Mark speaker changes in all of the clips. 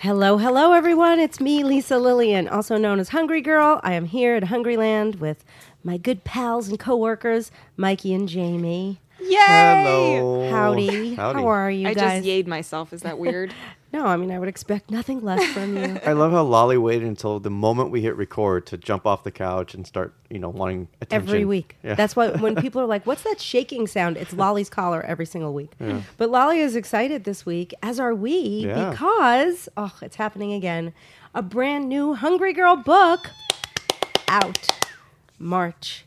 Speaker 1: Hello, hello, everyone. It's me, Lisa Lillian, also known as Hungry Girl. I am here at Hungryland with my good pals and coworkers, Mikey and Jamie.
Speaker 2: Yay!
Speaker 3: Hello.
Speaker 1: Howdy.
Speaker 3: Howdy.
Speaker 1: How are you
Speaker 2: I
Speaker 1: guys?
Speaker 2: just yayed myself. Is that weird?
Speaker 1: no, I mean, I would expect nothing less from you.
Speaker 3: I love how Lolly waited until the moment we hit record to jump off the couch and start, you know, wanting attention.
Speaker 1: every week.
Speaker 3: Yeah.
Speaker 1: That's why when people are like, "What's that shaking sound?" It's Lolly's collar every single week. But Lolly is excited this week, as are we,
Speaker 3: Yeah.
Speaker 1: because oh, it's happening again. A brand new Hungry Girl book out March.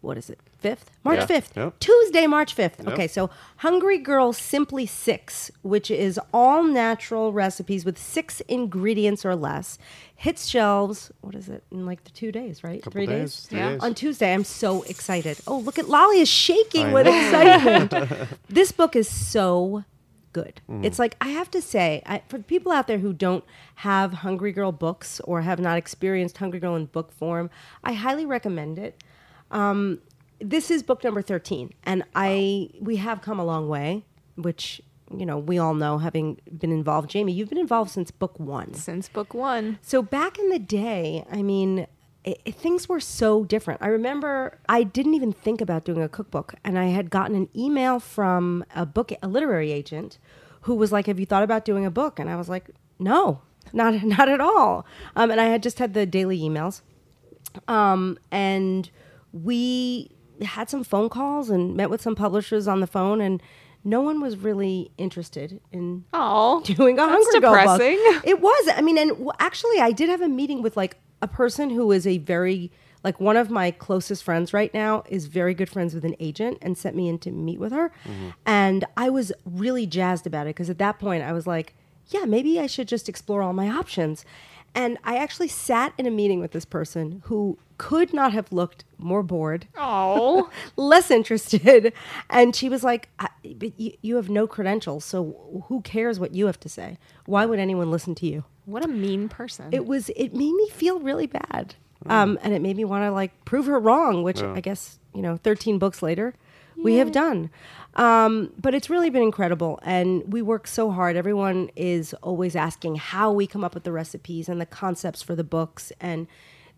Speaker 1: What is it? Fifth, March
Speaker 3: Yeah.
Speaker 1: fifth,
Speaker 3: Yep.
Speaker 1: Tuesday, March fifth.
Speaker 3: Yep.
Speaker 1: Okay, so Hungry Girl Simply Six, which is all natural recipes with six ingredients or less, hits shelves. What is it in like the two days? Right,
Speaker 3: Couple
Speaker 1: three
Speaker 3: days,
Speaker 1: days.
Speaker 3: three
Speaker 2: Yeah.
Speaker 3: days.
Speaker 1: On Tuesday, I'm so excited. Oh, look at Lolly is shaking
Speaker 3: I
Speaker 1: with
Speaker 3: know.
Speaker 1: excitement. this book is so good.
Speaker 3: Mm.
Speaker 1: It's like I have to say, I, for people out there who don't have Hungry Girl books or have not experienced Hungry Girl in book form, I highly recommend it. This is book number 13 and I we have come a long way, which you know, we all know having been involved. Jamie, you've been involved since book 1.
Speaker 2: Since book one.
Speaker 1: So back in the day, I mean, it, it- things were so different. I remember I didn't even think about doing a cookbook, and I had gotten an email from a book, a literary agent, who was like, "Have you thought about doing a book?" And I was like, "No, not not at all." Um, and I had just had the daily emails, um, and we had some phone calls and met with some publishers on the phone, and no one was really interested in
Speaker 2: Oh,
Speaker 1: doing a
Speaker 2: that's
Speaker 1: Hungry Girl book. It was. I mean, and w- actually, I did have a meeting with like a person who is a very like one of my closest friends right now is very good friends with an agent and sent me in to meet with her, mm-hmm. and I was really jazzed about it because at that point I was like, yeah, maybe I should just explore all my options. And I actually sat in a meeting with this person who could not have looked more bored
Speaker 2: Oh,
Speaker 1: less interested. And she was like, I, but you, you have no credentials, so who cares what you have to say? Why would anyone listen to you?
Speaker 2: what a mean person.
Speaker 1: It was, it made me feel really bad. Um, and it made me want to like prove her wrong, which
Speaker 3: Yeah.
Speaker 1: I guess, you know, 13 books later, we have done. Um, but it's really been incredible. And we work so hard. Everyone is always asking how we come up with the recipes and the concepts for the books. And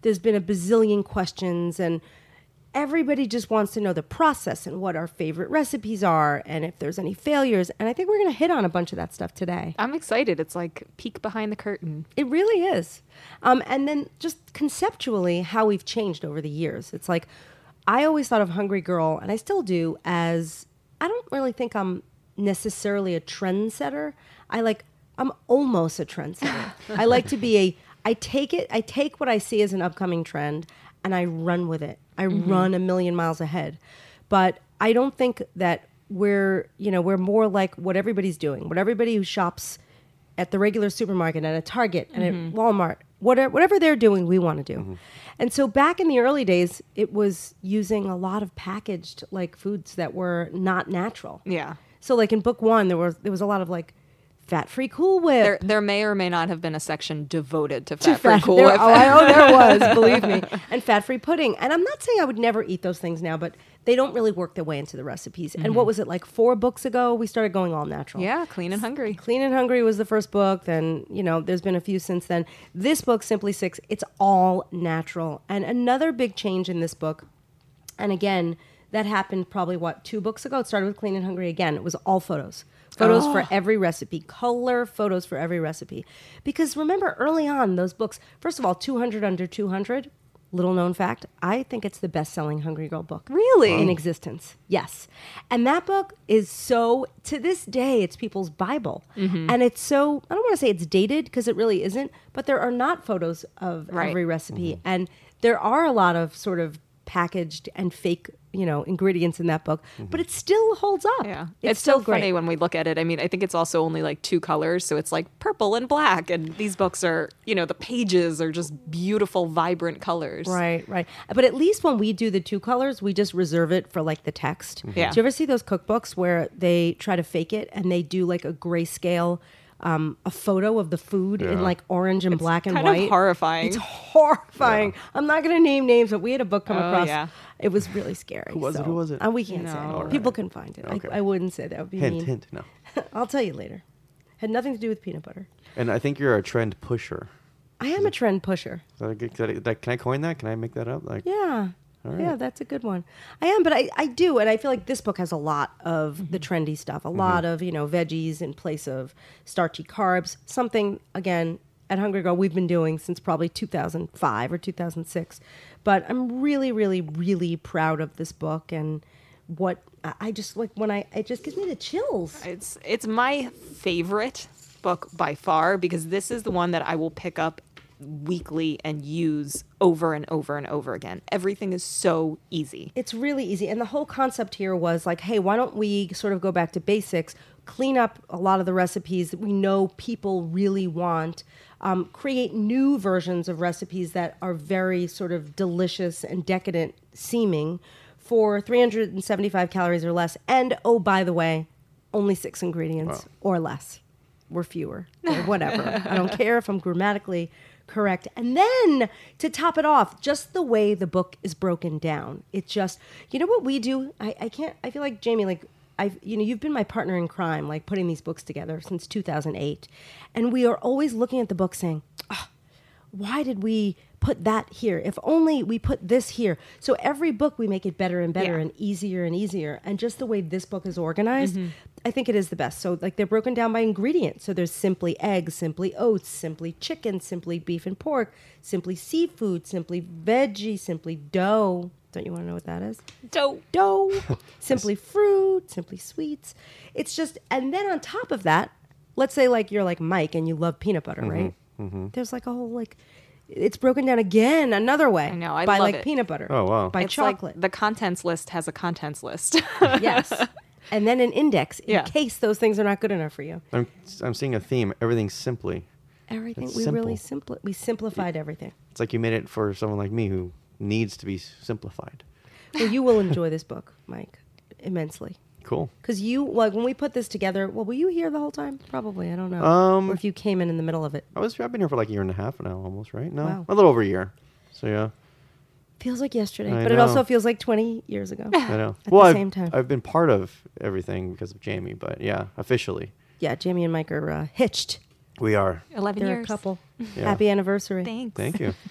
Speaker 1: there's been a bazillion questions and everybody just wants to know the process and what our favorite recipes are and if there's any failures. And I think we're going to hit on a bunch of that stuff today.
Speaker 2: I'm excited. It's like peek behind the curtain.
Speaker 1: It really is. Um, and then just conceptually, how we've changed over the years. It's like I always thought of Hungry Girl, and I still do, as I don't really think I'm necessarily a trendsetter. I like, I'm almost a trendsetter. I like to be a, I take it, I take what I see as an upcoming trend and I run with it. I mm-hmm. run a million miles ahead. But I don't think that we're, you know, we're more like what everybody's doing, what everybody who shops at the regular supermarket and at Target and at mm-hmm. Walmart, whatever, whatever they're doing, we want to do. Mm-hmm. And so back in the early days, it was using a lot of packaged like foods that were not natural.
Speaker 2: Yeah.
Speaker 1: So like in book one, there was there was a lot of like fat free Cool Whip.
Speaker 2: There, there may or may not have been a section devoted to
Speaker 1: to
Speaker 2: fat free cool
Speaker 1: there-
Speaker 2: whip.
Speaker 1: Oh, I, oh, there was, believe me, and fat-free pudding. And I'm not saying I would never eat those things now, but they don't really work their way into the recipes. And what mm-hmm. was it like four books ago? We started going all natural.
Speaker 2: yeah, clean and hungry.
Speaker 1: Clean and Hungry was the first book. Then, you know, there's been a few since then. This book, Simply Six, it's all natural. And another big change in this book, and again, that happened probably what, two books ago? It started with Clean and Hungry again. It was all photos. Photos for oh. every recipe, color photos for every recipe. Because remember, early on, those books, first of all, 200 Under 200, little known fact, I think it's the best selling Hungry Girl book
Speaker 2: Really?
Speaker 1: in existence. Yes. And that book is so, to this day, it's people's Bible.
Speaker 2: Mm-hmm.
Speaker 1: And it's so, I don't want to say it's dated because it really isn't, but there are not photos of
Speaker 2: Right.
Speaker 1: every recipe. And there are a lot of sort of packaged and fake, you know, ingredients in that book, but it still holds up.
Speaker 2: Yeah,
Speaker 1: It's,
Speaker 2: so
Speaker 1: still great.
Speaker 2: funny when we look at it. I mean, I think it's also only like two colors, so it's like purple and black. And these books are, you know, the pages are just beautiful, vibrant colors.
Speaker 1: Right, right. But at least when we do the two colors, we just reserve it for like the text.
Speaker 2: Yeah.
Speaker 1: Do you ever see those cookbooks where they try to fake it and they do like a grayscale, um, a photo of the food in like orange and black and
Speaker 2: kind
Speaker 1: white?
Speaker 2: of horrifying.
Speaker 1: It's horrifying. I'm not going to name names, but we had a book come
Speaker 2: Oh,
Speaker 1: across.
Speaker 2: yeah.
Speaker 1: It was really scary.
Speaker 3: Who was it? Who was it?
Speaker 1: Uh, we can't say.
Speaker 2: No.
Speaker 1: People can find it.
Speaker 3: Okay.
Speaker 1: I, I wouldn't say that would be
Speaker 3: Hint,
Speaker 1: mean.
Speaker 3: hint. No.
Speaker 1: I'll tell you later. Had nothing to do with peanut butter.
Speaker 3: And I think you're a trend pusher.
Speaker 1: I am a trend pusher.
Speaker 3: Is that a good- Can I, that- can I coin that? Can I make that up? Like,
Speaker 1: Yeah.
Speaker 3: All right.
Speaker 1: Yeah, that's a good one. I am, but I, I do, and I feel like this book has a lot of the mm-hmm. trendy stuff, a mm-hmm. lot of, you know, veggies in place of starchy carbs, something, again, at Hungry Girl we've been doing since probably 2005 or 2006. But I'm really, really, really proud of this book and what I I just like when I, it just gives me the chills.
Speaker 2: It's it's my favorite book by far because this is the one that I will pick up weekly and use over and over and over again. Everything is so easy.
Speaker 1: It's really easy. And the whole concept here was like, hey, why don't we sort of go back to basics, clean up a lot of the recipes that we know people really want, um, create new versions of recipes that are very sort of delicious and decadent seeming for 375 calories or less. And oh, by the way, only six ingredients or less or fewer or whatever. I don't care if I'm grammatically correct. And then to top it off, just the way the book is broken down. It just, you know what we do? I, I can't, I feel like Jamie, like, I've, you know, you've been my partner in crime, like putting these books together since 2008. And we are always looking at the book saying, "Ah, why did we put that here? If only we put this here. So every book we make it better and better
Speaker 2: Yeah.
Speaker 1: and easier and easier. And just the way this book is organized, mm-hmm. I think it is the best. So like they're broken down by ingredient. So there's simply eggs, simply oats, simply chicken, simply beef and pork, simply seafood, simply veggie, simply dough. Don't you want to know what that is?
Speaker 2: Dough.
Speaker 1: dough, simply fruit, simply sweets. It's just, and then on top of that, let's say like you're like Mike and you love peanut butter, mm-hmm. right? Mm-hmm. There's like a whole like, it's broken down again another way.
Speaker 2: I know, I
Speaker 1: by
Speaker 2: love
Speaker 1: like
Speaker 2: it.
Speaker 1: peanut butter.
Speaker 3: Oh, wow.
Speaker 1: By
Speaker 2: It's
Speaker 1: chocolate.
Speaker 2: like the contents list has a contents list.
Speaker 1: yes. And then an index in
Speaker 2: Yeah.
Speaker 1: case those things are not good enough for you.
Speaker 3: I'm, I'm seeing a theme. Everything's simply.
Speaker 1: Everything
Speaker 3: It's
Speaker 1: we really
Speaker 3: simple.
Speaker 1: simpli- we simplified everything.
Speaker 3: It's like you made it for someone like me who needs to be simplified.
Speaker 1: Well, you will enjoy this book, Mike, immensely.
Speaker 3: Cool.
Speaker 1: Because you, like, when we put this together, well, were you here the whole time? Probably. I don't know.
Speaker 3: Um,
Speaker 1: or if you came in in the middle of it.
Speaker 3: I was. I've been here for like a year and a half now, almost. Right? No,
Speaker 1: Wow.
Speaker 3: a little over a year. So yeah,
Speaker 1: Feels like yesterday,
Speaker 3: I
Speaker 1: but it also feels like 20 years ago.
Speaker 3: I know.
Speaker 1: At
Speaker 3: well,
Speaker 1: the
Speaker 3: I've,
Speaker 1: same time.
Speaker 3: I've been part of everything because of Jamie, but yeah, officially
Speaker 1: yeah, Jamie and Mike are uh, hitched.
Speaker 3: We are.
Speaker 2: 11
Speaker 1: They're
Speaker 2: years.
Speaker 1: a couple.
Speaker 3: Yeah.
Speaker 1: Happy anniversary.
Speaker 2: Thanks.
Speaker 3: Thank you.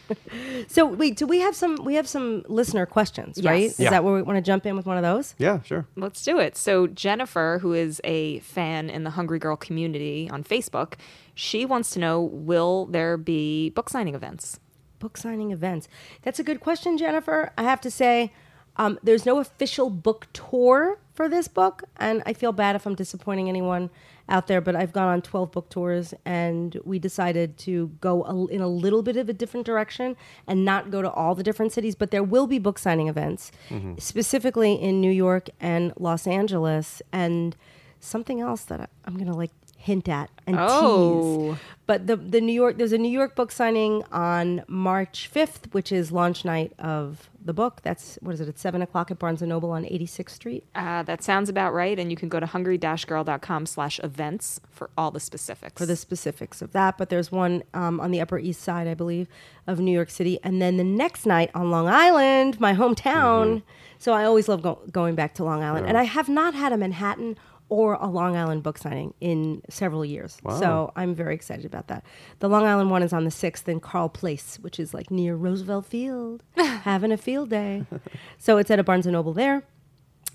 Speaker 1: So wait, do we have some? We have some listener questions,
Speaker 2: Yes.
Speaker 1: right? Is
Speaker 3: Yeah.
Speaker 1: that where we want to jump in with one of those?
Speaker 3: yeah, sure.
Speaker 2: Let's do it. So Jennifer, who is a fan in the Hungry Girl community on Facebook, she wants to know will there be book signing events?
Speaker 1: Book signing events. That's a good question, Jennifer. I have to say, um, there's no official book tour for this book, and I feel bad if I'm disappointing anyone out there. But I've gone on 12 book tours, and we decided to go a, in a little bit of a different direction and not go to all the different cities. But there will be book signing events, mm-hmm. specifically in New York and Los Angeles, and something else that I'm going to like hint at and
Speaker 2: Oh.
Speaker 1: tease. But the the New York there's a New York book signing on March 5th, which is launch night of the book. That's what is it? At seven o'clock at Barnes and Noble on 86th Street.
Speaker 2: Uh, that sounds about right. And you can go to hungry-girl.com slash events for all the specifics.
Speaker 1: for the specifics of that. But there's one um, on the Upper East Side, I believe, of New York City, and then the next night on Long Island, my hometown. So I always love go- going back to Long Island, and I have not had a Manhattan or a Long Island book signing in several years.
Speaker 3: Wow.
Speaker 1: So I'm very excited about that. The Long Island one is on the sixth in Carle Place, which is like near Roosevelt Field, having a field day. so it's at a Barnes and Noble there.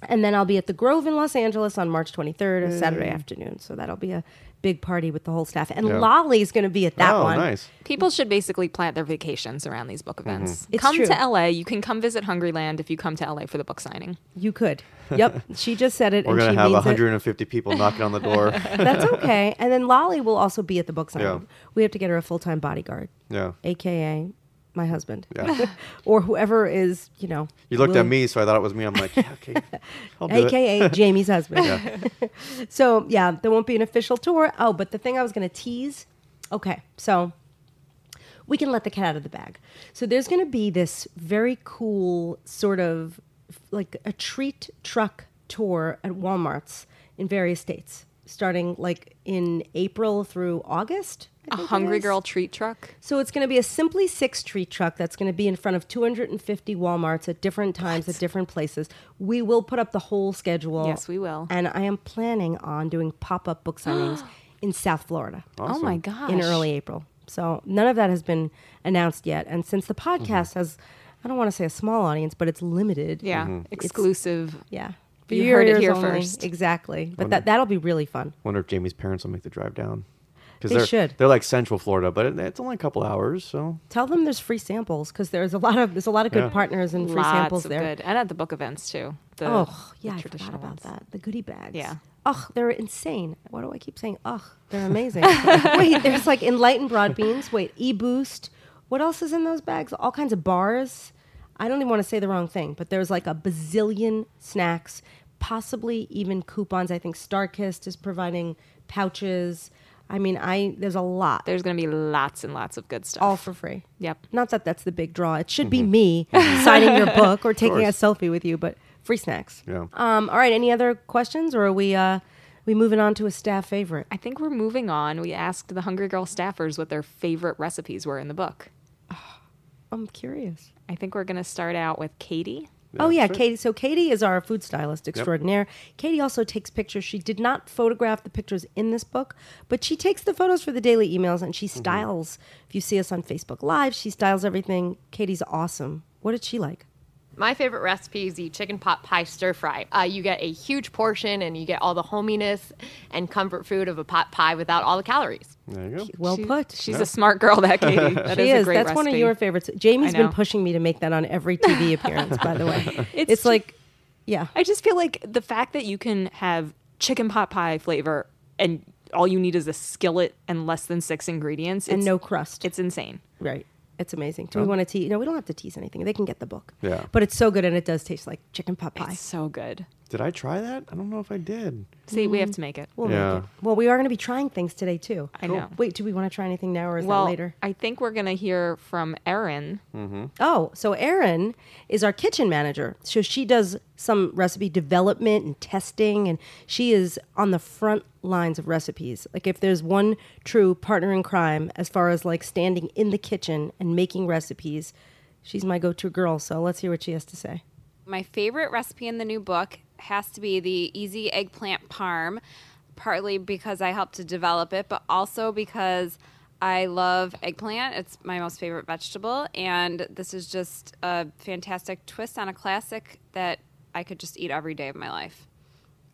Speaker 1: And then I'll be at the Grove in Los Angeles on March 23rd, a Saturday mm. afternoon. So that'll be a big party with the whole staff. And
Speaker 3: Yeah.
Speaker 1: Lolly's going to be at that
Speaker 3: oh,
Speaker 1: one.
Speaker 3: nice.
Speaker 2: People should basically plant their vacations around these book mm-hmm. events.
Speaker 1: It's
Speaker 2: come
Speaker 1: true.
Speaker 2: to LA. You can come visit Hungryland if you come to LA for the book signing.
Speaker 1: You could. Yep. she just said it.
Speaker 3: We're gonna have
Speaker 1: means it.
Speaker 3: 150 people knocking on the door.
Speaker 1: That's okay. And then Lolly will also be at the book signing.
Speaker 3: Yeah.
Speaker 1: We have to get her a full time bodyguard,
Speaker 3: Yeah.
Speaker 1: AKA my husband.
Speaker 3: Yeah.
Speaker 1: or whoever is, you know.
Speaker 3: You looked at me, so I thought it was me. I'm like, yeah, okay, I'll do it.
Speaker 1: AKA Jamie's husband.
Speaker 3: Yeah.
Speaker 1: So yeah, there won't be an official tour. Oh, but the thing I was going to tease. Okay, so we can let the cat out of the bag. So there's going to be this very cool sort of like a treat truck tour at Walmart's in various states, starting like in April through August.
Speaker 2: A Hungry. Girl treat truck.
Speaker 1: So it's going to be a Simply Six treat truck that's going to be in front of 250 Walmarts at different times at different places. We will put up the whole schedule.
Speaker 2: Yes, we will.
Speaker 1: And I am planning on doing pop up book signings in South Florida
Speaker 2: Oh my gosh.
Speaker 1: in early April. So none of that has been announced yet. And since the
Speaker 3: Mm-hmm.
Speaker 1: podcast has, I don't want to say a small audience, but it's limited.
Speaker 2: Yeah.
Speaker 3: Mm-hmm.
Speaker 2: Exclusive.
Speaker 1: Yeah.
Speaker 2: You
Speaker 1: Your
Speaker 2: heard it here
Speaker 1: only.
Speaker 2: first.
Speaker 1: Exactly. But that, that'll be really fun.
Speaker 3: Wonder if Jamie's parents will make the drive down. Because
Speaker 1: They
Speaker 3: they're,
Speaker 1: should.
Speaker 3: They're like Central Florida, but it, it's only a couple hours, so
Speaker 1: Tell them there's free samples because there's a lot of there's a lot of good
Speaker 3: Yeah.
Speaker 1: partners and free
Speaker 2: Lots
Speaker 1: samples
Speaker 2: of
Speaker 1: there.
Speaker 2: good. And at the book events too. The,
Speaker 1: oh
Speaker 2: the
Speaker 1: yeah, I forgot
Speaker 2: traditional
Speaker 1: about
Speaker 2: ones.
Speaker 1: that. The goodie bags.
Speaker 2: Yeah.
Speaker 1: Ugh, they're insane. Why do I keep saying ugh? They're amazing. Wait, there's like enlightened broad beans. Wait, e boost. What else is in those bags? All kinds of bars. I don't even want to say the wrong thing, but there's like a bazillion snacks, possibly even coupons. I think Starkist is providing pouches. I mean, I there's a lot,
Speaker 2: There's going to be lots and lots of good stuff.
Speaker 1: all for free.
Speaker 2: Yep.
Speaker 1: Not that that's the big draw. It should be me signing your book or taking a selfie with you, but free snacks.
Speaker 3: Yeah.
Speaker 1: Um, all right. Any other questions, or are we uh, we moving on to a staff favorite?
Speaker 2: I think we're moving on. We asked the Hungry Girl staffers what their favorite recipes were in the book.
Speaker 1: I'm curious.
Speaker 2: I think we're going to start out with Katie.
Speaker 1: Oh yeah. Katie. So Katie is our food stylist extraordinaire. Katie also takes pictures. She did not photograph the pictures in this book, but she takes the photos for the daily emails and she
Speaker 3: Mm-hmm.
Speaker 1: styles. If you see us on Facebook Live, she styles everything. Katie's awesome. What did she like?
Speaker 4: My favorite recipe is the chicken pot pie stir fry. Uh, you get a huge portion and you get all the hominess and comfort food of a pot pie without all the calories.
Speaker 3: There you go.
Speaker 1: Well
Speaker 2: She-
Speaker 1: put.
Speaker 2: She's a smart girl, that Katie. That
Speaker 1: she
Speaker 2: a
Speaker 1: is.
Speaker 2: great
Speaker 1: That's one of your favorites. Jamie's been pushing me to make that on every TV appearance. by the way, it's,
Speaker 2: It's
Speaker 1: like, yeah,
Speaker 2: I just feel like the fact that you can have chicken pot pie flavor and all you need is a skillet and less than six ingredients
Speaker 1: and no crust.
Speaker 2: It's insane.
Speaker 1: right. It's amazing. Do we want to tease? No, we don't have to tease anything. They can get the book.
Speaker 3: Yeah.
Speaker 1: But it's so good, and it does taste like chicken pot pie.
Speaker 2: It's so good.
Speaker 3: Did I try that? I don't know if I did.
Speaker 2: See, we have to make it.
Speaker 1: We'll
Speaker 3: Yeah.
Speaker 1: make it. Well, we are going to be trying things today too.
Speaker 2: I know.
Speaker 1: Wait, do we want to try anything now, or is
Speaker 2: well,
Speaker 1: that later?
Speaker 2: I think we're gonna hear from Erin. Mm-hmm.
Speaker 1: Oh, so Erin is our kitchen manager. So she does some recipe development and testing, and she is on the front lines of recipes. Like if there's one true partner in crime as far as like standing in the kitchen and making recipes, she's my go-to girl. So let's hear what she has to say.
Speaker 5: My favorite recipe in the new book has to be the easy eggplant parm, partly because I helped to develop it, but also because I love eggplant. It's my most favorite vegetable, and this is just a fantastic twist on a classic that I could just eat every day of my life.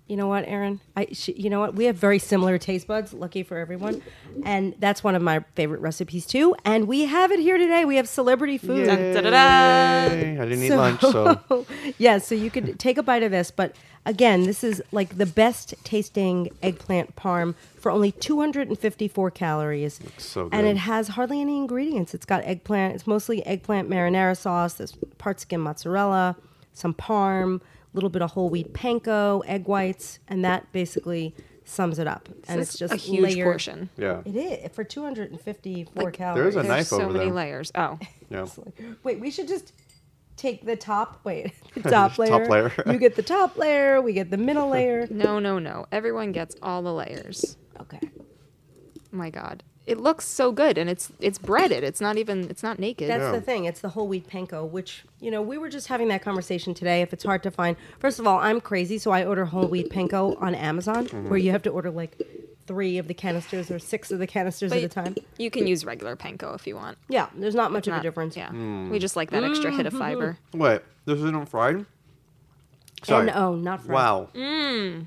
Speaker 1: You know what, Erin? I, she, you know what? We have very similar taste buds. Lucky for everyone, and that's one of my favorite recipes too. And we have it here today. We have celebrity food.
Speaker 3: Yay.
Speaker 2: da-da-da.
Speaker 3: I didn't eat lunch, so
Speaker 1: yeah, so you could take a bite of this, but again, this is like the best tasting eggplant parm for only 254 calories.
Speaker 3: so
Speaker 1: And it has hardly any ingredients. It's got eggplant, it's mostly eggplant marinara sauce, there's part skim mozzarella, some parm, a little bit of whole wheat panko, egg whites, and that basically sums it up. and it's just
Speaker 2: a huge
Speaker 1: layered-
Speaker 2: portion.
Speaker 3: yeah.
Speaker 1: It is for 254
Speaker 2: Like,
Speaker 1: calories.
Speaker 3: There is a
Speaker 2: There's
Speaker 3: knife
Speaker 2: so
Speaker 3: over
Speaker 2: many layers. Oh,
Speaker 3: Yeah.
Speaker 1: Wait, we should just take the top. Wait, the top
Speaker 3: Top
Speaker 1: layer.
Speaker 3: layer.
Speaker 1: you get the top layer. We get the middle layer.
Speaker 2: no, no, no. Everyone gets all the layers.
Speaker 1: Okay.
Speaker 2: my god. It looks so good and it's it's breaded. It's not even it's not naked.
Speaker 1: That's
Speaker 3: Yeah.
Speaker 1: the thing. It's the whole wheat panko, which you know we were just having that conversation today. If it's hard to find, first of all, I'm crazy, so I order whole wheat panko on Amazon,
Speaker 3: Mm-hmm.
Speaker 1: where you have to order like three of the canisters or six of the canisters at a time.
Speaker 2: You can use regular panko if you want.
Speaker 1: Yeah, there's not much of a difference.
Speaker 2: Yeah.
Speaker 3: Hmm.
Speaker 2: We just like that extra hit of fiber.
Speaker 3: Wait, this isn't fried? Sorry.
Speaker 1: And oh, not fried.
Speaker 3: Wow.
Speaker 2: Mm.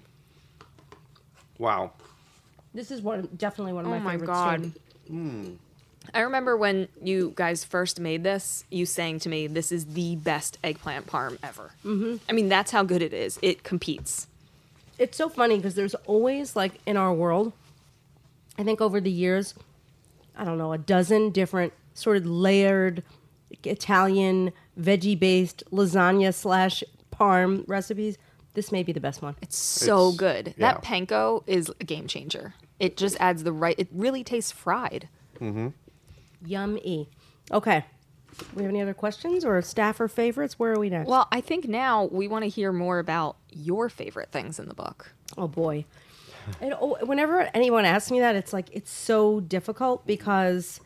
Speaker 3: Wow.
Speaker 1: This is one definitely one of my,
Speaker 2: Oh my
Speaker 1: favorites.
Speaker 2: God.
Speaker 1: too.
Speaker 2: I remember when you guys first made this, you saying to me, "This is the best eggplant parm ever." Mm-hmm. I mean, that's how good it is. It competes.
Speaker 1: It's so funny because there's always like in our world, I think over the years, I don't know, a dozen different sort of layered Italian veggie based lasagna slash parm recipes. This may be the best one.
Speaker 2: It's so
Speaker 3: It's-
Speaker 2: good.
Speaker 3: yeah.
Speaker 2: That panko is a game changer. It just adds the right. It really tastes fried. Mm-hmm.
Speaker 1: Yummy. Okay. We have any other questions or staffer favorites? Where are we next?
Speaker 2: Well, I think now we want to hear more about your favorite things in the book.
Speaker 1: Oh boy. And oh, whenever anyone asks me that, it's like it's so difficult because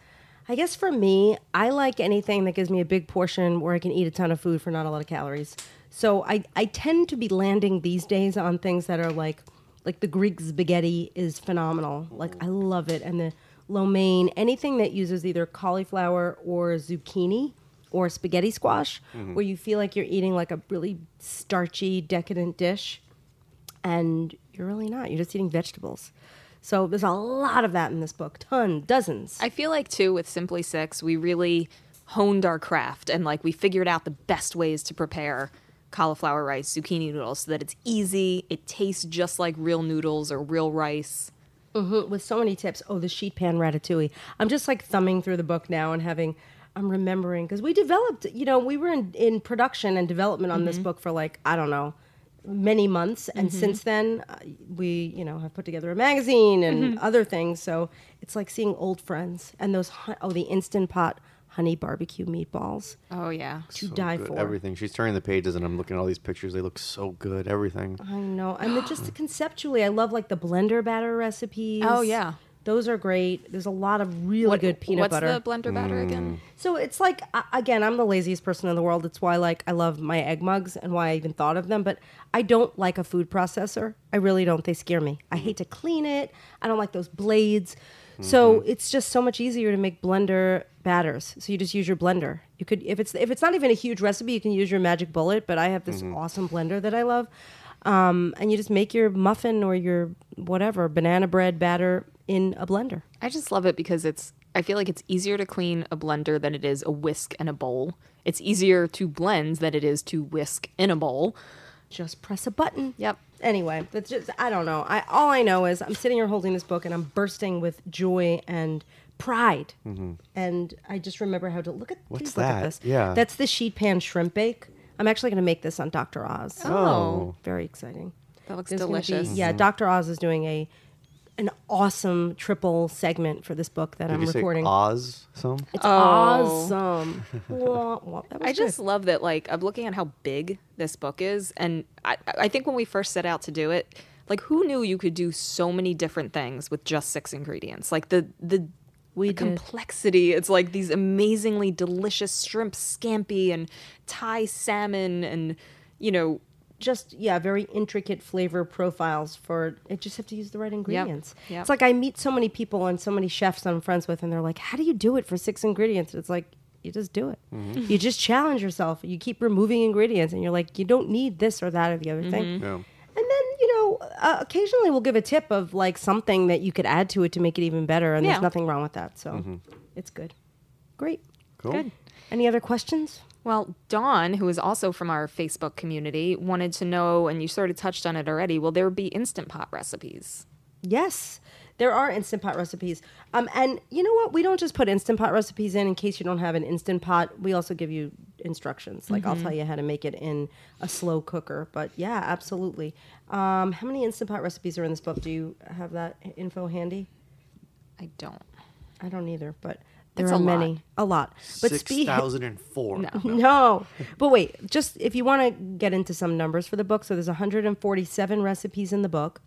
Speaker 1: I guess for me, I like anything that gives me a big portion where I can eat a ton of food for not a lot of calories. So I, I tend to be landing these days on things that are like like the Greek spaghetti is phenomenal. Like I love it, and the lo mein, anything that uses either cauliflower or zucchini or spaghetti squash, mm-hmm. where you feel like you're eating like a really starchy, decadent dish, and you're really not. You're just eating vegetables. So there's a lot of that in this book, ton, dozens.
Speaker 2: I feel like too with Simply Six, we really honed our craft and like we figured out the best ways to prepare cauliflower rice, zucchini noodles so that it's easy, it tastes just like real noodles or real rice.
Speaker 1: Mm-hmm, with so many tips. Oh, the sheet pan ratatouille. I'm just like thumbing through the book now and having. I'm remembering because we developed. You know, we were in, in production and development on this mm-hmm. book for like I don't know many months, and mm-hmm. since then uh, we you know have put together a magazine and other things. So it's like seeing old friends and those. Oh, the instant pot honey barbecue meatballs
Speaker 2: Oh yeah.
Speaker 1: to
Speaker 3: So
Speaker 1: die
Speaker 3: good.
Speaker 1: for.
Speaker 3: Everything. She's turning the pages, and I'm looking at all these pictures. They look so good. Everything.
Speaker 1: I know. And the, just conceptually, I love like the blender batter recipes.
Speaker 2: Oh, yeah.
Speaker 1: Those are great. There's a lot of really good peanut
Speaker 2: what's
Speaker 1: butter.
Speaker 2: What's the blender batter again? Mm.
Speaker 1: so it's like again, I'm the laziest person in the world. It's why like I love my egg mugs and why I even thought of them. But I don't like a food processor. I really don't. They scare me. I mm. hate to clean it. I don't like those blades. So it's just so much easier to make blender batters. So you just use your blender. You could if it's if it's not even a huge recipe, you can use your magic bullet. But I have this awesome blender that I love, um, and you just make your muffin or your whatever banana bread batter in a blender.
Speaker 2: I just love it because it's I feel like it's easier to clean a blender than it is a whisk and a bowl. It's easier to blend than it is to whisk in a bowl.
Speaker 1: Just press a button.
Speaker 2: Yep.
Speaker 1: Anyway, that's just I don't know. I all I know is I'm sitting here holding this book and I'm bursting with joy and pride. Mm-hmm. And I just remember how to look at
Speaker 3: What's
Speaker 1: please look at
Speaker 3: that?
Speaker 1: this.
Speaker 3: Yeah.
Speaker 1: That's the sheet pan shrimp bake. I'm actually going to make this on Dr. Oz.
Speaker 3: Oh. oh.
Speaker 1: Very exciting.
Speaker 2: That looks
Speaker 1: There's gonna be-
Speaker 2: delicious.
Speaker 1: yeah, mm-hmm. Dr. Oz is doing a an awesome triple segment for this book that
Speaker 3: Did
Speaker 1: I'm
Speaker 3: you
Speaker 1: recording.
Speaker 3: Oz? Some.
Speaker 1: It's
Speaker 2: Oh.
Speaker 1: awesome. Wah, wah. That was
Speaker 2: I just
Speaker 1: good.
Speaker 2: love that like I'm looking at how big this book is and I I think when we first set out to do it, like who knew you could do so many different things with just six ingredients? Like the the
Speaker 1: We
Speaker 2: the complexity. It's like these amazingly delicious shrimp scampi and Thai salmon and you know
Speaker 1: just yeah, very intricate flavor profiles for it. Just have to use the right ingredients.
Speaker 2: Yep.
Speaker 1: It's like I meet so many people and so many chefs I'm friends with, and they're like, "How do you do it for six ingredients?" It's like you just do it. Mm-hmm. You just challenge yourself. You keep removing ingredients, and you're like, you don't need this or that or the other thing. Mm-hmm.
Speaker 3: Yeah.
Speaker 1: And then you know, uh, occasionally we'll give a tip of like something that you could add to it to make it even better, and
Speaker 2: Yeah.
Speaker 1: there's nothing wrong with that. So mm-hmm. it's good. Great.
Speaker 3: Cool.
Speaker 2: Good.
Speaker 1: Any other questions?
Speaker 2: Well, Dawn, who is also from our Facebook community, wanted to know, and you sort of touched on it already. Will there be instant pot recipes?
Speaker 1: Yes, there are instant pot recipes. Um, and you know what? We don't just put instant pot recipes in in case you don't have an instant pot. We also give you instructions. Like I'll tell you how to make it in a slow cooker. But yeah, absolutely. Um, how many instant pot recipes are in this book? Do you have that info handy?
Speaker 2: I don't.
Speaker 1: I don't either, but there
Speaker 2: It's
Speaker 1: are
Speaker 2: a lot.
Speaker 1: many. A lot. But
Speaker 3: Six
Speaker 1: speak-
Speaker 3: thousand and four.
Speaker 2: No.
Speaker 1: no. But wait, just if you want to get into some numbers for the book, so there's 147 recipes in the book.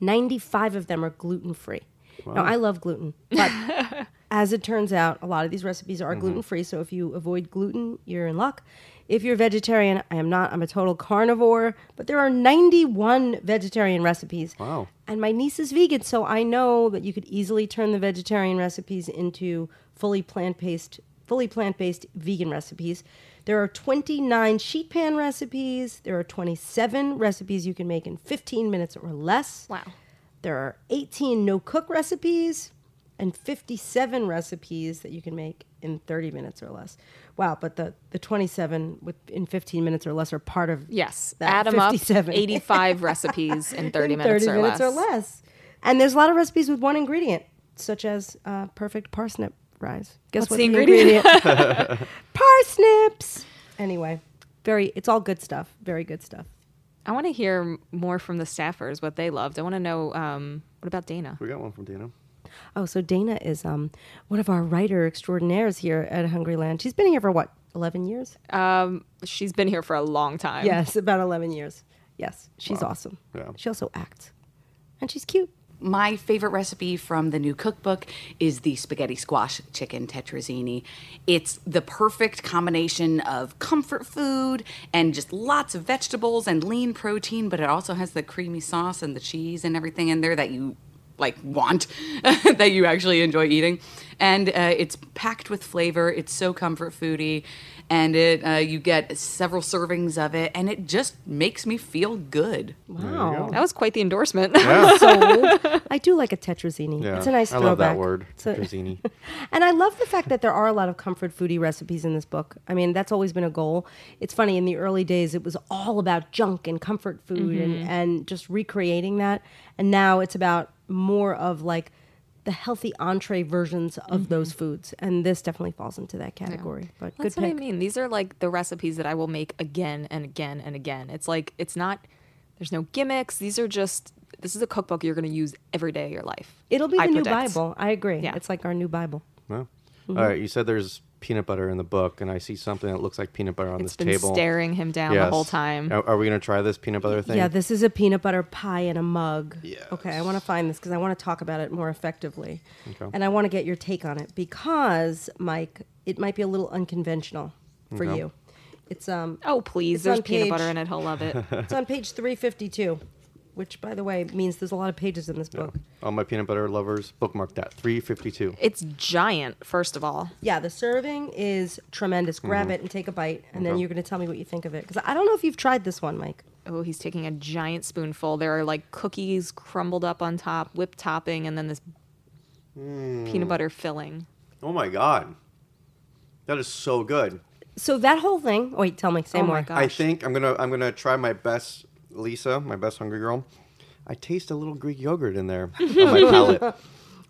Speaker 1: 95 of them are gluten free. Now, I love gluten, but as it turns out, a lot of these recipes are mm-hmm. gluten free. So if you avoid gluten, you're in luck. If you're vegetarian, I am not. I'm a total carnivore, but there are 91 vegetarian recipes.
Speaker 3: Wow.
Speaker 1: And my niece is vegan, so I know that you could easily turn the vegetarian recipes into fully plant-based, fully plant-based vegan recipes. There are 29 sheet pan recipes. There are 27 recipes you can make in 15 minutes or less.
Speaker 2: Wow.
Speaker 1: There are 18 no cook recipes and 57 recipes that you can make in 30 minutes or less. Wow, but the, the 27 with in 15 minutes or less are part of
Speaker 2: Yes.
Speaker 1: that
Speaker 2: Add them up. 85 recipes in 30
Speaker 1: in
Speaker 2: minutes,
Speaker 1: 30
Speaker 2: or,
Speaker 1: minutes
Speaker 2: less.
Speaker 1: or less. And there's a lot of recipes with one ingredient, such as uh, perfect parsnip rise. Guess
Speaker 2: What's
Speaker 1: what
Speaker 2: the ingredient?
Speaker 1: Parsnips. Anyway, very. It's all good stuff. Very good stuff.
Speaker 2: I want to hear more from the staffers, what they loved. I want to know um, what about Dana?
Speaker 3: We got one from Dana.
Speaker 1: Oh, so Dana is um one of our writer extraordinaires here at Hungry Land. She's been here for what, 11 years?
Speaker 2: Um, she's been here for a long time.
Speaker 1: yes, about 11 years. Yes, she's
Speaker 3: Wow.
Speaker 1: awesome.
Speaker 3: Yeah.
Speaker 1: She also acts, and she's cute.
Speaker 6: my favorite recipe from the new cookbook is the spaghetti squash chicken tetrazzini. It's the perfect combination of comfort food and just lots of vegetables and lean protein, but it also has the creamy sauce and the cheese and everything in there that you like want that you actually enjoy eating. And uh, it's packed with flavor. It's so comfort foody and it uh, you get several servings of it and it just makes me feel good
Speaker 1: Wow.
Speaker 2: That was quite the endorsement.
Speaker 1: Sold. I do like a tetrazzini.
Speaker 3: Yeah,
Speaker 1: It's a nice
Speaker 3: I
Speaker 1: throwback.
Speaker 3: love that word,
Speaker 1: It's a-
Speaker 3: tetrazzini.
Speaker 1: and I love the fact that there are a lot of comfort foodie recipes in this book. I mean, that's always been a goal. It's funny, in the early days, it was all about junk and comfort food and, and just recreating that. And now it's about more of like the healthy entree versions of those foods. And this definitely falls into that category. But
Speaker 2: That's
Speaker 1: good
Speaker 2: what
Speaker 1: pick.
Speaker 2: I mean. These are like the recipes that I will make again and again and again. It's like it's not. There's no gimmicks. These are just. This is a cookbook you're going to use every day of your life.
Speaker 1: It'll be the
Speaker 2: I
Speaker 1: new
Speaker 2: predict.
Speaker 1: Bible. I agree.
Speaker 2: Yeah.
Speaker 1: It's like our new Bible.
Speaker 3: Well,
Speaker 1: Mm-hmm.
Speaker 3: all right. You said there's peanut butter in the book, and I see something that looks like peanut butter on
Speaker 2: It's
Speaker 3: this
Speaker 2: been
Speaker 3: table.
Speaker 2: staring him down the whole time.
Speaker 3: Are, are we gonna try this peanut butter thing?
Speaker 1: Yeah, this is a peanut butter pie in a mug.
Speaker 3: Yes.
Speaker 1: Okay, I want to find this because I want to talk about it more effectively.
Speaker 3: Okay.
Speaker 1: And I want to get your take on it because, Mike, it might be a little unconventional for
Speaker 3: Okay.
Speaker 1: you. It's um
Speaker 2: Oh please, there's peanut
Speaker 1: page-
Speaker 2: butter in it. He'll love it.
Speaker 1: it's on page 352, which by the way means there's a lot of pages in this book.
Speaker 3: All my peanut butter lovers, bookmark that. 352.
Speaker 2: it's giant. First of all,
Speaker 1: Yeah, the serving is tremendous. Grab
Speaker 3: Mm-hmm.
Speaker 1: it and take a bite and then
Speaker 3: Okay.
Speaker 1: you're going to tell me what you think of it because I don't know if you've tried this one, Mike.
Speaker 2: oh, he's taking a giant spoonful. There are like cookies crumbled up on top, whipped topping, and then this
Speaker 3: Hmm.
Speaker 2: peanut butter filling.
Speaker 3: Oh my god, that is so good.
Speaker 1: So that whole thing, wait, tell me, say
Speaker 2: Oh
Speaker 1: more.
Speaker 2: my God.
Speaker 3: I
Speaker 2: Gosh.
Speaker 3: think I'm gonna I'm gonna try my best, Lisa, my best hungry girl. I taste a little Greek yogurt in there on my palate.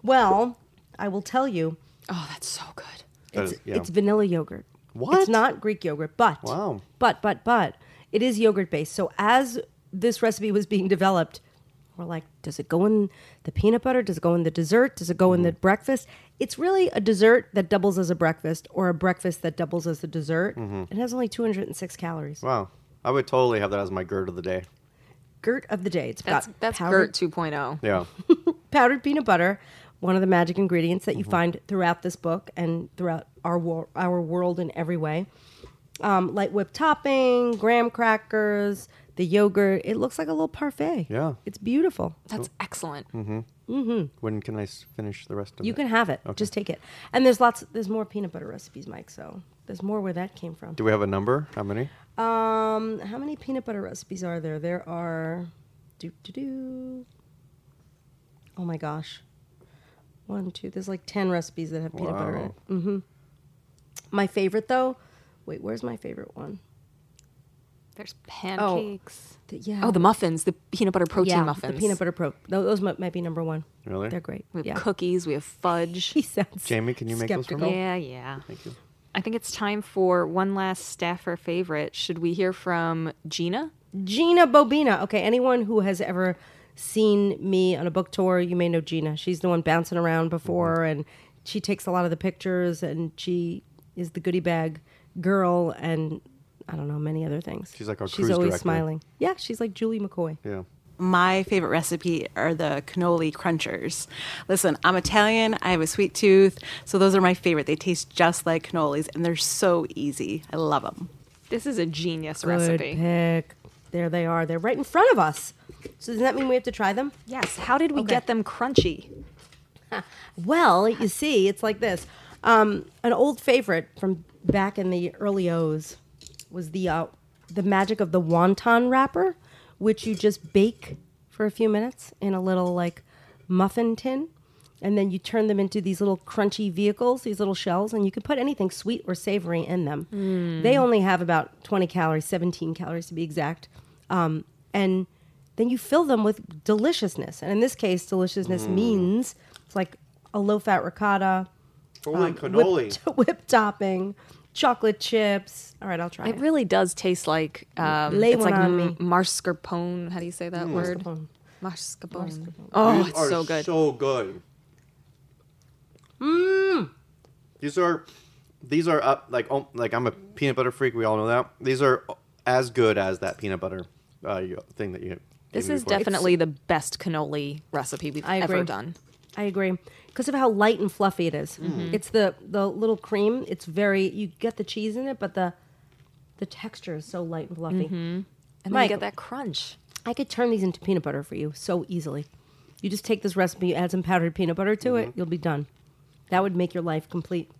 Speaker 1: Well, I will tell you
Speaker 2: Oh, that's so good.
Speaker 3: That
Speaker 1: It's,
Speaker 3: is- yeah.
Speaker 1: it's vanilla yogurt.
Speaker 3: What?
Speaker 1: It's not Greek yogurt, but
Speaker 3: Wow.
Speaker 1: but but but it is yogurt based. So as this recipe was being developed, we're like, does it go in the peanut butter? Does it go in the dessert? Does it go in the
Speaker 3: Mm-hmm.
Speaker 1: breakfast? It's really a dessert that doubles as a breakfast, or a breakfast that doubles as a dessert. It has only 206 calories.
Speaker 3: Mm-hmm. Wow, I would totally have that as my GERD of the day.
Speaker 1: Gert of the day. It's
Speaker 2: That's
Speaker 1: got
Speaker 2: that's
Speaker 1: powdered,
Speaker 2: Gert 2.0.
Speaker 3: Yeah.
Speaker 1: powdered peanut butter, one of the magic ingredients that you
Speaker 3: Mm-hmm.
Speaker 1: find throughout this book and throughout our wor- our world in every way. Um, light whipped topping, graham crackers, the yogurt. It looks like a little parfait.
Speaker 3: Yeah.
Speaker 1: it's beautiful.
Speaker 2: That's excellent. Mm-hmm. Mm-hmm.
Speaker 3: When can I s- finish the rest of it?
Speaker 1: You
Speaker 3: it?
Speaker 1: can have it. Just take it. And there's lots. There's more peanut butter recipes, Mike. So there's more where that came from.
Speaker 3: Do we have a number? How many?
Speaker 1: Um, how many peanut butter recipes are there? There are, do do do. Oh my gosh, one, two. There's like ten recipes that have peanut butter in it. Mm-hmm. My favorite though. Wait, where's my favorite one?
Speaker 2: There's pancakes.
Speaker 1: The- yeah.
Speaker 2: Oh, the muffins, the peanut butter protein
Speaker 1: yeah,
Speaker 2: muffins.
Speaker 1: The peanut butter pro. tho- Those might, might be number one.
Speaker 3: Really?
Speaker 1: They're great.
Speaker 2: We have
Speaker 1: yeah.
Speaker 2: cookies. We have fudge.
Speaker 1: He sounds.
Speaker 3: Jamie, can you make those for me?
Speaker 2: Yeah, yeah.
Speaker 3: Thank you.
Speaker 2: I think it's time for one last staffer favorite. Should we hear from Gina?
Speaker 1: Gina Bobina. Okay, anyone who has ever seen me on a book tour, you may know Gina. She's the one bouncing around before, mm-hmm. and she takes a lot of the pictures, and she is the goodie bag girl, and I don't know many other things.
Speaker 3: She's like our
Speaker 1: she's
Speaker 3: cruise
Speaker 1: always
Speaker 3: director.
Speaker 1: smiling. Yeah, she's like Julie McCoy.
Speaker 3: Yeah.
Speaker 7: My favorite recipe are the cannoli crunchers. Listen, I'm Italian. I have a sweet tooth, so those are my favorite. They taste just like cannolis, and they're so easy. I love them.
Speaker 2: This is a genius
Speaker 1: Good
Speaker 2: recipe.
Speaker 1: pick. There they are. They're right in front of us. So does that mean we have to try them?
Speaker 2: Yes. How did we
Speaker 1: Okay.
Speaker 2: get them crunchy?
Speaker 1: Well, you see, it's like this. Um, an old favorite from back in the early O's was the uh, the magic of the wonton wrapper, which you just bake for a few minutes in a little like muffin tin, and then you turn them into these little crunchy vehicles, these little shells, and you can put anything sweet or savory in them. They only have about twenty calories, seventeen calories to be exact, um, and then you fill them with deliciousness. And in this case, deliciousness means it's like a low fat ricotta,
Speaker 3: Holy
Speaker 1: um,
Speaker 3: cannoli.
Speaker 1: whipped, whipped topping, chocolate chips. All right, I'll try
Speaker 2: It
Speaker 1: it.
Speaker 2: really does taste like um,
Speaker 1: Lay
Speaker 2: it's
Speaker 1: one
Speaker 2: like
Speaker 1: on
Speaker 2: m-
Speaker 1: me.
Speaker 2: mascarpone. How do you say that word?
Speaker 1: Mascarpone.
Speaker 2: Mascarpone. Oh,
Speaker 3: These
Speaker 2: it's so good.
Speaker 3: So good.
Speaker 1: Mm.
Speaker 3: These are, these are up like oh, like I'm a peanut butter freak. We all know that. These are as good as that peanut butter uh, thing that you
Speaker 2: This is
Speaker 3: before.
Speaker 2: definitely the best cannoli recipe we've
Speaker 1: I
Speaker 2: ever
Speaker 1: agree.
Speaker 2: done.
Speaker 1: I agree because of how light and fluffy it is.
Speaker 2: Mm-hmm.
Speaker 1: It's the the little cream. It's very you get the cheese in it, but the the texture is so light and fluffy.
Speaker 2: And then
Speaker 1: Mike,
Speaker 2: you get that crunch.
Speaker 1: I could turn these into peanut butter for you so easily. You just take this recipe, you add some powdered peanut butter to it, you'll be done. That would make your life complete.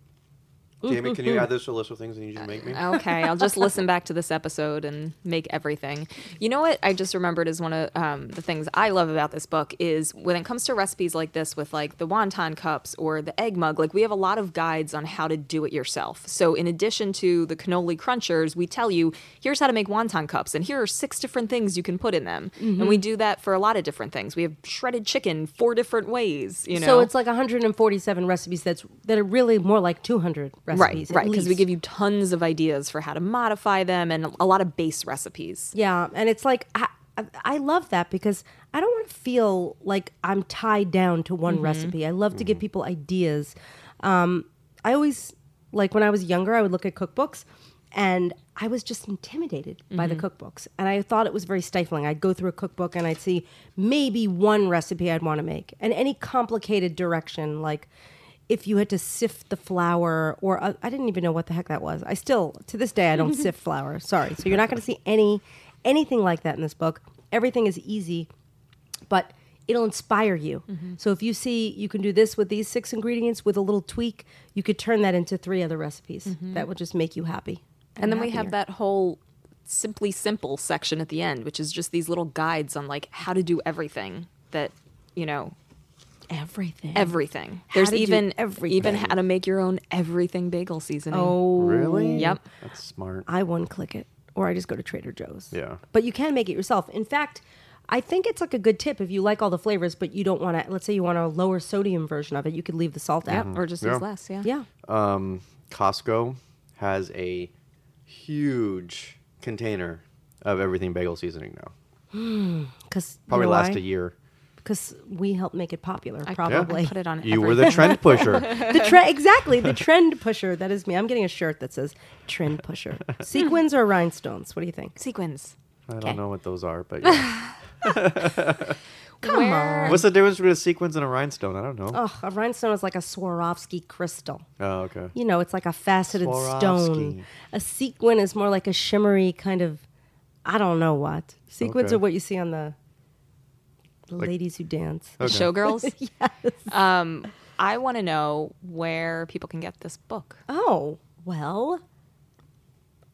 Speaker 3: Jamie, can you add this to a list of things that you need to make me?
Speaker 2: Okay, I'll just listen back to this episode and make everything. You know what? I just remembered is one of um, the things I love about this book is when it comes to recipes like this with like the wonton cups or the egg mug. Like we have a lot of guides on how to do it yourself. So in addition to the cannoli crunchers, we tell you here's how to make wonton cups, and here are six different things you can put in them. And we do that for a lot of different things. We have shredded chicken four different ways. You know,
Speaker 1: So it's like 147 recipes that's that are really more like 200 recipes.
Speaker 2: Right,
Speaker 1: at
Speaker 2: right, because we give you tons of ideas for how to modify them and a lot of base recipes.
Speaker 1: Yeah, and it's like I, I- I love that because I don't want to feel like I'm tied down to one mm-hmm. recipe. I love to give mm-hmm. people ideas. Um, I always like when I was younger, I would look at cookbooks, and I was just intimidated by the mm-hmm. cookbooks, and I thought it was very stifling. I'd go through a cookbook and I'd see maybe one recipe I'd want to make, and any complicated direction like. If you had to sift the flour, or uh, I didn't even know what the heck that was. I still, to this day, I don't sift flour. Sorry. So you're not going to see any anything like that in this book. Everything is easy, but it'll inspire you.
Speaker 2: Mm-hmm.
Speaker 1: So if you see you can do this with these six ingredients with a little tweak, you could turn that into three other recipes. That will just make you happy.
Speaker 2: Mm-hmm. And then we have that whole simply simple section at the end, which is just these little guides on like how to do everything that, you know,
Speaker 1: everything.
Speaker 2: everything.
Speaker 1: How
Speaker 2: There's even
Speaker 1: everything.
Speaker 2: even how to make your own everything bagel seasoning.
Speaker 1: oh,
Speaker 3: Really?
Speaker 2: Yep.
Speaker 3: That's smart.
Speaker 1: I one click it, or I just go to Trader Joe's.
Speaker 3: Yeah.
Speaker 1: but you can make it yourself. In fact. I think it's like a good tip if you like all the flavors, but you don't want to. Let's say you want a lower sodium version of it, you could leave the salt out.
Speaker 2: Or just
Speaker 3: Yeah.
Speaker 2: use less, yeah.
Speaker 1: Yeah,
Speaker 3: Um, Costco has a huge container of everything bagel seasoning now.
Speaker 1: because
Speaker 3: Probably last a year.
Speaker 1: Because we helped make it popular.
Speaker 2: I
Speaker 1: probably
Speaker 2: put it on
Speaker 3: You were the trend pusher.
Speaker 1: the trend exactly the trend pusher. That is me. I'm getting a shirt that says trend pusher. Sequins or rhinestones? What do you think?
Speaker 2: sequins.
Speaker 3: I don't
Speaker 2: Okay.
Speaker 3: know what those are, but yeah.
Speaker 1: Come
Speaker 2: Where-
Speaker 1: on.
Speaker 3: what's the difference between a sequins and a rhinestone? I don't know.
Speaker 1: Oh, a rhinestone is like a Swarovski crystal.
Speaker 3: Oh, okay.
Speaker 1: You know, it's like a faceted stone. A sequin is more like a shimmery kind of, I don't know what. Sequins
Speaker 3: Okay.
Speaker 1: are what you see on the, the
Speaker 3: Like-
Speaker 1: ladies who dance.
Speaker 2: The
Speaker 3: Okay.
Speaker 2: Showgirls? yes. Um, I want to know where people can get this book.
Speaker 1: Oh, well,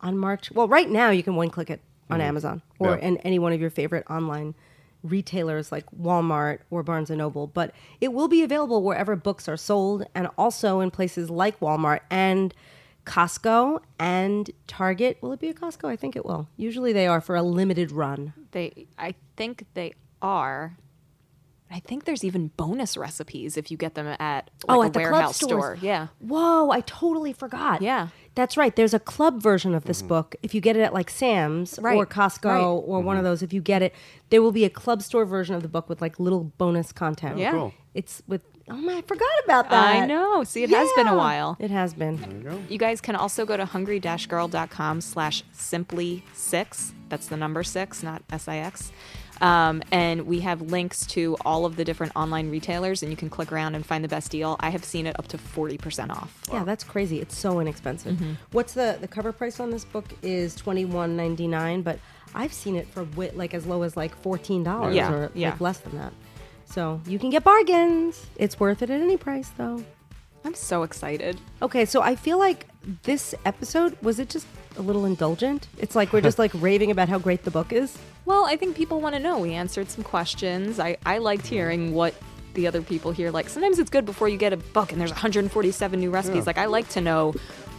Speaker 1: on March. Well, right now you can one click it on Amazon or
Speaker 3: Mm-hmm. Yeah.
Speaker 1: in any one of your favorite online retailers like Walmart or Barnes and Noble. But it will be available wherever books are sold and also in places like Walmart and Costco and Target. Will it be a Costco? I think it will. Usually they are for a limited run.
Speaker 2: They, I think they are. I think there's even bonus recipes if you get them at oh, like
Speaker 1: oh,
Speaker 2: a
Speaker 1: at the
Speaker 2: warehouse
Speaker 1: club
Speaker 2: store. Yeah.
Speaker 1: Whoa, I totally forgot.
Speaker 2: Yeah.
Speaker 1: That's right. There's a club version of this mm-hmm. book. If you get it at like Sam's or Costco
Speaker 2: right.
Speaker 1: or one of mm-hmm. those, if you get it, there will be a club store version of the book with like little bonus content.
Speaker 2: Yeah.
Speaker 3: Oh, cool.
Speaker 1: It's with oh my, I forgot about that.
Speaker 2: I know. See, it has been a while.
Speaker 1: It has been.
Speaker 3: There you go.
Speaker 2: You guys can also go to hungry-girl.com slash simply six. That's the number six, not S-I-X. Um, and we have links to all of the different online retailers, and you can click around and find the best deal. I have seen it up to 40% off.
Speaker 1: Yeah, that's crazy. It's so inexpensive.
Speaker 2: Mm-hmm.
Speaker 1: What's the the cover price on this book is twenty one ninety nine, but I've seen it for wi- like as low as like fourteen dollars
Speaker 2: Yeah,
Speaker 1: or
Speaker 2: yeah.
Speaker 1: like less than that. So you can get bargains. It's worth it at any price, though.
Speaker 2: I'm so excited.
Speaker 1: Okay, so I feel like this episode was it just a little indulgent? It's like we're just like raving about how great the book is.
Speaker 2: Well, I think people want to know. We answered some questions. I, I liked hearing what the other people here like. Sometimes it's good before you get a book and there's 147 new recipes.
Speaker 3: Yeah.
Speaker 2: Like, I like to know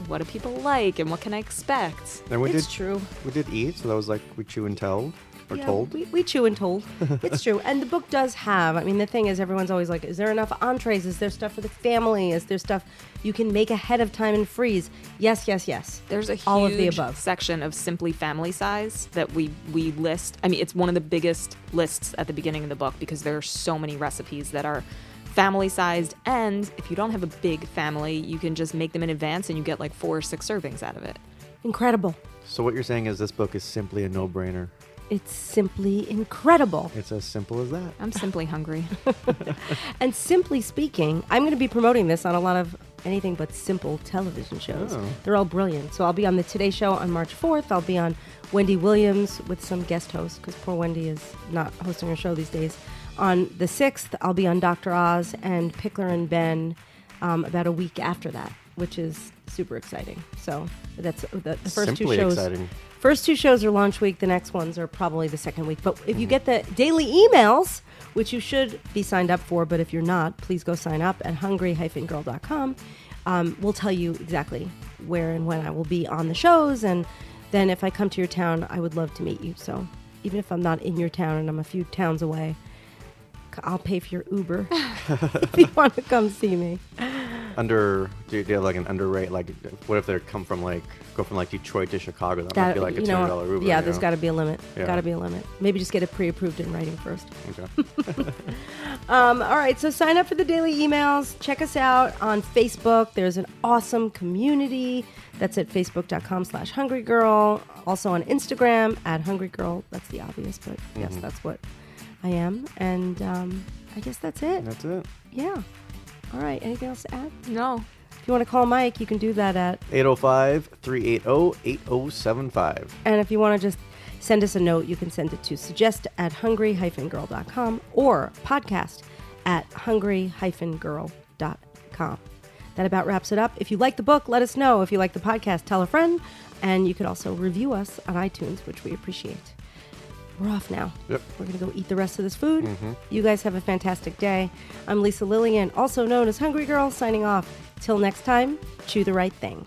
Speaker 2: what do people like and what can I expect?
Speaker 3: And we
Speaker 1: it's
Speaker 3: did
Speaker 1: true.
Speaker 3: we did eat, so that was like we chew and tell or
Speaker 1: Yeah,
Speaker 3: told.
Speaker 1: We, we chew and told. it's true. And the book does have, I mean, the thing is, everyone's always like, is there enough entrees? Is there stuff for the family? Is there stuff you can make ahead of time and freeze? Yes, yes, yes.
Speaker 2: There's a huge
Speaker 1: All of the above.
Speaker 2: section of simply family size that we we list. I mean, it's one of the biggest lists at the beginning of the book because there are so many recipes that are family sized and if you don't have a big family, you can just make them in advance and you get like 4 or 6 servings out of it.
Speaker 1: Incredible.
Speaker 3: So what you're saying is this book is simply a no-brainer.
Speaker 1: It's simply incredible.
Speaker 3: It's as simple as that.
Speaker 2: I'm simply hungry.
Speaker 1: And simply speaking, I'm going to be promoting this on a lot of anything but simple television shows.
Speaker 3: Oh.
Speaker 1: They're all brilliant. So I'll be on the Today Show on March 4th. I'll be on Wendy Williams with some guest hosts because poor Wendy is not hosting her show these days. On the 6th, I'll be on Dr. Oz and Pickler and Ben um, about a week after that, which is super exciting. So that's the, the first
Speaker 3: Simply
Speaker 1: two shows.
Speaker 3: exciting.
Speaker 1: First two shows are launch week. The next ones are probably the second week. But if you
Speaker 3: Mm-hmm.
Speaker 1: get the daily emails, which you should be signed up for, but if you're not, please go sign up at hungry-girl.com. Um, we'll tell you exactly where and when I will be on the shows. And then if I come to your town, I would love to meet you. So even if I'm not in your town and I'm a few towns away, I'll pay for your Uber if you want to come see me.
Speaker 3: Under, do you, do you have like an underrate? Like, what if they come from like, go from like Detroit to Chicago? That, might be like a
Speaker 1: you
Speaker 3: ten
Speaker 1: know,
Speaker 3: Uber.
Speaker 1: yeah, there's got to be a limit.
Speaker 3: Yeah.
Speaker 1: Got to be a limit. Maybe just get it pre-approved in writing first.
Speaker 3: Okay.
Speaker 1: Um, all right, so sign up for the daily emails. Check us out on Facebook. There's an awesome community. That's at facebook.com slash hungry girl. Also on Instagram at hungry girl. That's the obvious, but yes,
Speaker 3: Mm-hmm.
Speaker 1: that's what I am. And um, I guess that's it.
Speaker 3: That's it.
Speaker 1: Yeah. All right, anything else to add?
Speaker 2: no.
Speaker 1: If you want to call Mike, you can do that at
Speaker 3: 805 380 8075.
Speaker 1: And if you want to just send us a note, you can send it to suggest at hungry-girl.com or podcast at hungry-girl.com. That about wraps it up. If you like the book, let us know. If you like the podcast, tell a friend. And you could also review us on iTunes, which we appreciate. We're off now.
Speaker 3: Yep.
Speaker 1: We're going to go eat the rest of this food. Mm-hmm. You guys have a fantastic day. I'm Lisa Lillien, also known as Hungry Girl, signing off. Till next time, chew the right thing.